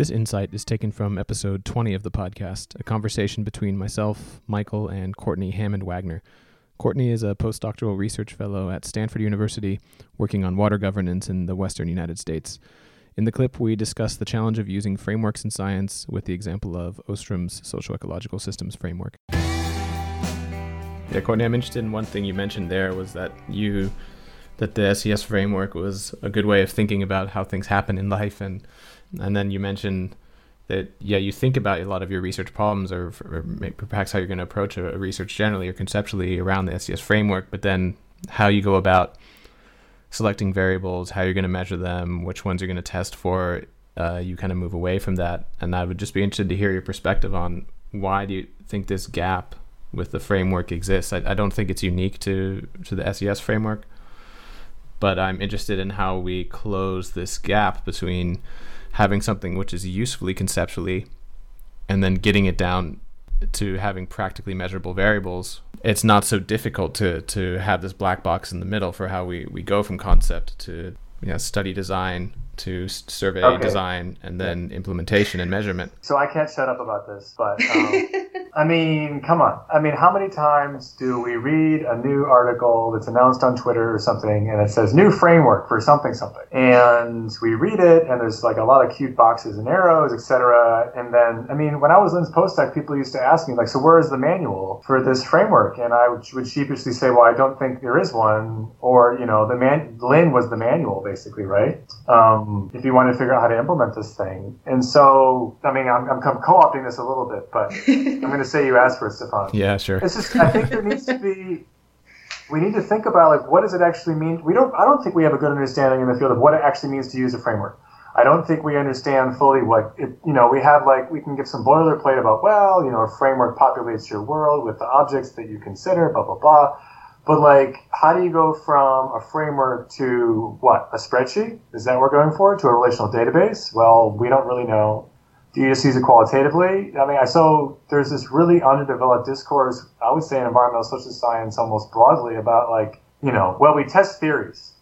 This insight is taken from episode 20 of the podcast, a conversation between myself, Michael, and Courtney Hammond Wagner. Courtney is a postdoctoral research fellow at Stanford University working on water governance in the western United States. In the clip, we discuss the challenge of using frameworks in science with the example of Ostrom's social ecological systems framework. Yeah, Courtney, I'm interested in one thing you mentioned there was that you that the SES framework was a good way of thinking about how things happen in life. And and then you mentioned that yeah you think about a lot of your research problems or, or perhaps how you're going to approach a, research generally or conceptually around the SES framework but then how you go about selecting variables how you're going to measure them which ones you're going to test for uh, you kind of move away from that. And I would just be interested to hear your perspective on why do you think this gap with the framework exists? I, I don't think it's unique to to the SES framework but I'm interested in how we close this gap between having something which is usefully conceptually and then getting it down to having practically measurable variables. It's not so difficult to to have this black box in the middle for how we we go from concept to you know, study design to survey okay. design and then implementation and measurement. So I can't shut up about this, but um, I mean, come on. I mean, how many times do we read a new article that's announced on Twitter or something and it says new framework for something something, and we read it and there's like a lot of cute boxes and arrows, etc. And then, I mean, when I was Lin's postdoc, people used to ask me like, so where is the manual for this framework? And I would, would sheepishly say, well, I don't think there is one, or you know, the man Lynn was the manual basically, right? Um, um, if you want to figure out how to implement this thing. And so, I mean, I'm, I'm co-opting this a little bit, but I'm going to say you asked for it, Stefan. Yeah, sure. It's just, I think there needs to be, we need to think about like, what does it actually mean? We don't, I don't think we have a good understanding in the field of what it actually means to use a framework. I don't think we understand fully what it, you know, we have like, we can give some boilerplate about, well, you know, a framework populates your world with the objects that you consider, blah, blah, blah. But like, how do you go from a framework to what? A spreadsheet? Is that what we're going for? To a relational database? Well, we don't really know. Do you just use it qualitatively? I mean, I saw there's this really underdeveloped discourse, I would say in environmental social science almost broadly about like, you know, well, we test theories.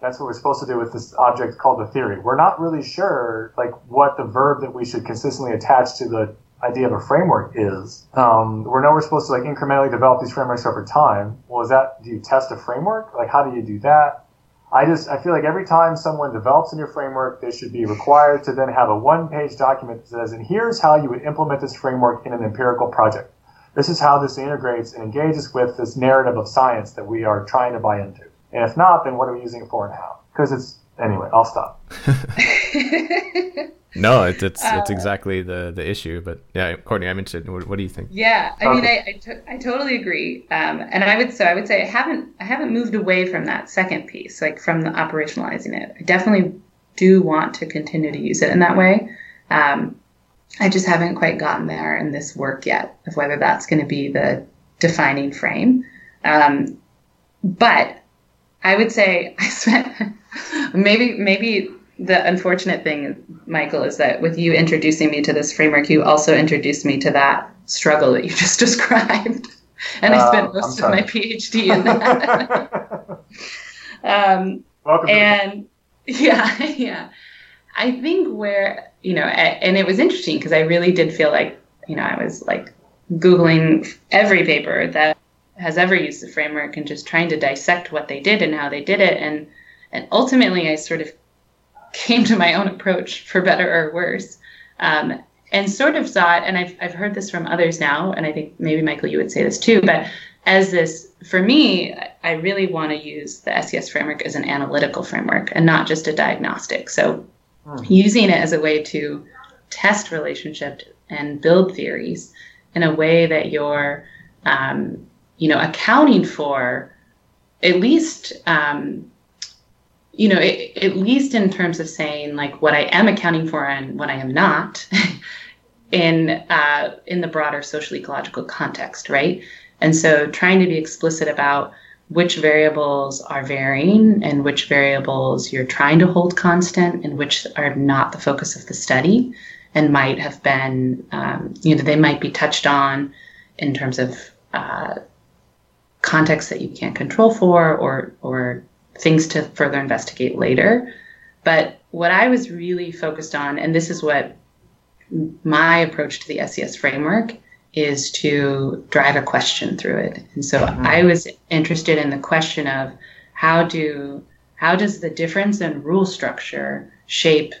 That's what we're supposed to do with this object called the theory. We're not really sure like what the verb that we should consistently attach to the idea of a framework is. Um, we know we're supposed to like incrementally develop these frameworks over time. Well, is that do you test a framework? Like, how do you do that? I just I feel like every time someone develops a new framework, they should be required to then have a one-page document that says, "And here's how you would implement this framework in an empirical project. This is how this integrates and engages with this narrative of science that we are trying to buy into. And if not, then what are we using it for and how? Because it's anyway. I'll stop. No, it's it's, uh, it's exactly the the issue. But yeah, Courtney, I'm interested. What, what do you think? Yeah, I mean, I I, t- I totally agree. Um, and I would so I would say I haven't I haven't moved away from that second piece, like from the operationalizing it. I definitely do want to continue to use it in that way. Um, I just haven't quite gotten there in this work yet of whether that's going to be the defining frame. Um, but I would say I spent maybe maybe the unfortunate thing, Michael, is that with you introducing me to this framework, you also introduced me to that struggle that you just described. And uh, I spent most of my PhD in that. um, Welcome. And yeah, yeah. I think where, you know, and it was interesting because I really did feel like, you know, I was like Googling every paper that has ever used the framework and just trying to dissect what they did and how they did it. And, and ultimately, I sort of came to my own approach for better or worse. Um, and sort of saw it, and I've, I've heard this from others now, and I think maybe Michael, you would say this too, but as this, for me, I really want to use the SES framework as an analytical framework and not just a diagnostic. So hmm. using it as a way to test relationship and build theories in a way that you're, um, you know, accounting for at least um, you know, it, at least in terms of saying like what I am accounting for and what I am not in uh, in the broader social ecological context, right? And so trying to be explicit about which variables are varying and which variables you're trying to hold constant and which are not the focus of the study and might have been, um, you know, they might be touched on in terms of uh, context that you can't control for or or things to further investigate later. But what I was really focused on, and this is what my approach to the SES framework is to drive a question through it. And so mm-hmm. I was interested in the question of how do how does the difference in rule structure shape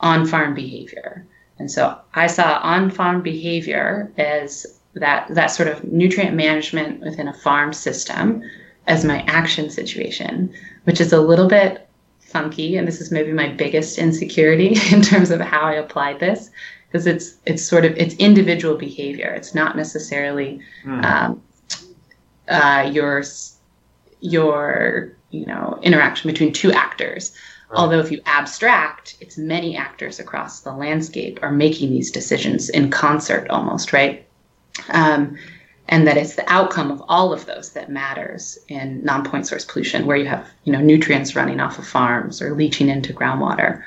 on-farm behavior? And so I saw on-farm behavior as that that sort of nutrient management within a farm system as my action situation, which is a little bit funky and this is maybe my biggest insecurity in terms of how I applied this because it's it's sort of it's individual behavior. It's not necessarily mm. um, uh, your your you know interaction between two actors. Right. Although if you abstract, it's many actors across the landscape are making these decisions in concert almost, right? Um, and that it's the outcome of all of those that matters in non-point source pollution, where you have you know nutrients running off of farms or leaching into groundwater.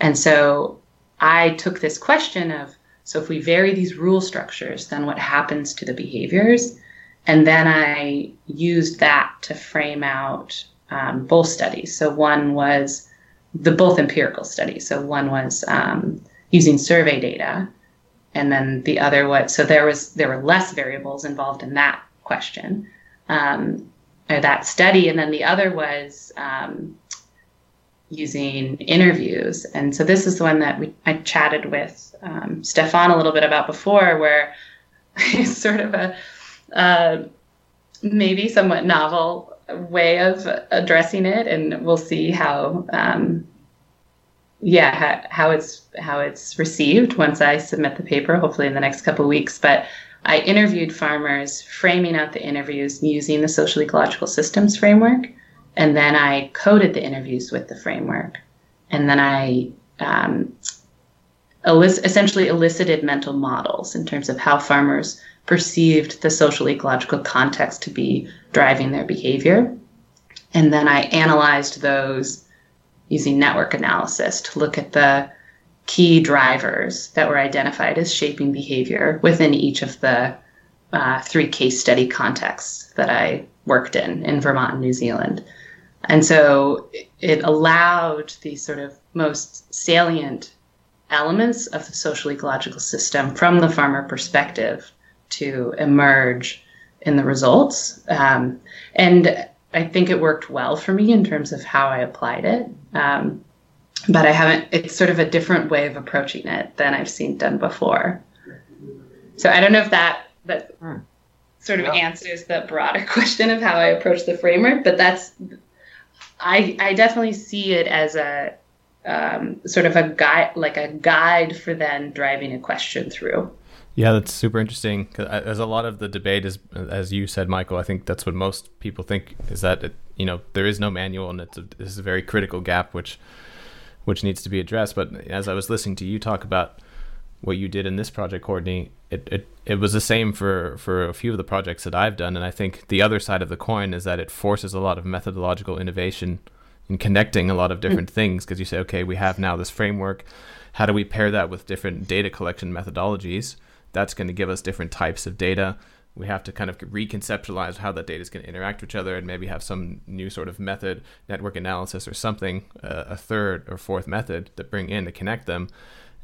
And so I took this question of so if we vary these rule structures, then what happens to the behaviors? And then I used that to frame out um, both studies. So one was the both empirical studies. So one was um, using survey data, and then the other was so there was there were less variables involved in that question, um, or that study, and then the other was um, using interviews. And so this is the one that we, I chatted with um, Stefan a little bit about before, where it's sort of a uh, maybe somewhat novel way of addressing it, and we'll see how. Um, yeah, how, it's how it's received once I submit the paper, hopefully in the next couple weeks. But I interviewed farmers, framing out the interviews using the social ecological systems framework, and then I coded the interviews with the framework, and then I um, elis- essentially elicited mental models in terms of how farmers perceived the social ecological context to be driving their behavior, and then I analyzed those using network analysis to look at the key drivers that were identified as shaping behavior within each of the uh, three case study contexts that I worked in in Vermont and New Zealand. And so it allowed these sort of most salient elements of the social ecological system from the farmer perspective to emerge in the results. Um, and I think it worked well for me in terms of how I applied it. Um, but I haven't, it's sort of a different way of approaching it than I've seen done before. So I don't know if that, that hmm. sort of yeah. answers the broader question of how I approach the framework, but that's I I definitely see it as a um, sort of a guide, like a guide for then driving a question through. Yeah, that's super interesting. As a lot of the debate is, as you said, Michael, I think that's what most people think is that it, you know there is no manual, and it's a, this is a very critical gap which which needs to be addressed. But as I was listening to you talk about what you did in this project, Courtney, it, it, it was the same for, for a few of the projects that I've done. And I think the other side of the coin is that it forces a lot of methodological innovation in connecting a lot of different mm. things because you say, okay, we have now this framework. How do we pair that with different data collection methodologies? That's going to give us different types of data. We have to kind of reconceptualize how that data is going to interact with each other and maybe have some new sort of method, network analysis or something, uh, a third or fourth method that bring in to connect them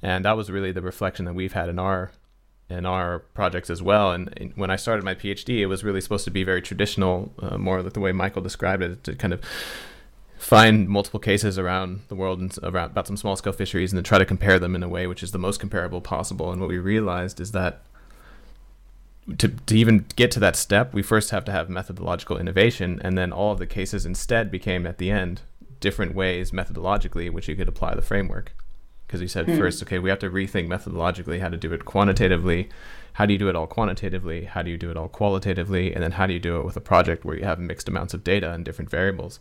and that was really the reflection that we've had in our in our projects as well. And, when I started my PhD, it was really supposed to be very traditional, uh, more like the way Michael described it, to kind of find multiple cases around the world and around, about some small scale fisheries and then try to compare them in a way which is the most comparable possible. And what we realized is that to, to even get to that step, we first have to have methodological innovation, and then all of the cases instead became at the end different ways methodologically which you could apply the framework because you said mm. first, okay, we have to rethink methodologically how to do it quantitatively. How do you do it all quantitatively? How do you do it all qualitatively? And then how do you do it with a project where you have mixed amounts of data and different variables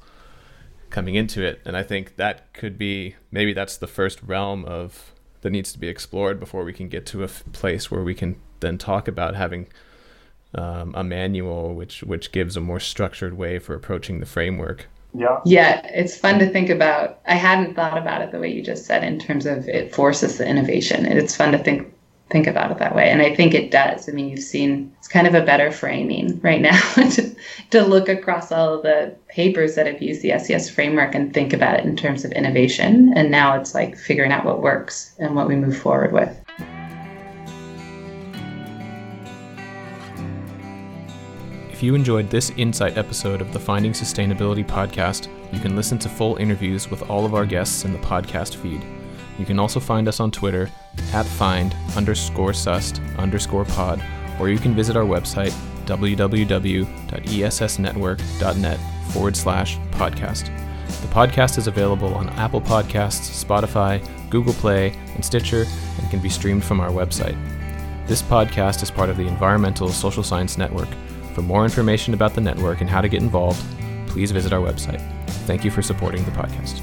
coming into it? And I think that could be maybe that's the first realm of that needs to be explored before we can get to a f- place where we can then talk about having um, a manual which which gives a more structured way for approaching the framework yeah. Yeah, it's fun to think about. I hadn't thought about it the way you just said in terms of it forces the innovation. It's fun to think think about it that way. And I think it does. I mean, you've seen it's kind of a better framing right now to, to look across all the papers that have used the SES framework and think about it in terms of innovation. And now it's like figuring out what works and what we move forward with. If you enjoyed this insight episode of the Finding Sustainability podcast, you can listen to full interviews with all of our guests in the podcast feed. You can also find us on Twitter at find underscore sust underscore pod, or you can visit our website www.essnetwork.net forward slash podcast. The podcast is available on Apple Podcasts, Spotify, Google Play, and Stitcher, and can be streamed from our website. This podcast is part of the Environmental Social Science Network. For more information about the network and how to get involved, please visit our website. Thank you for supporting the podcast.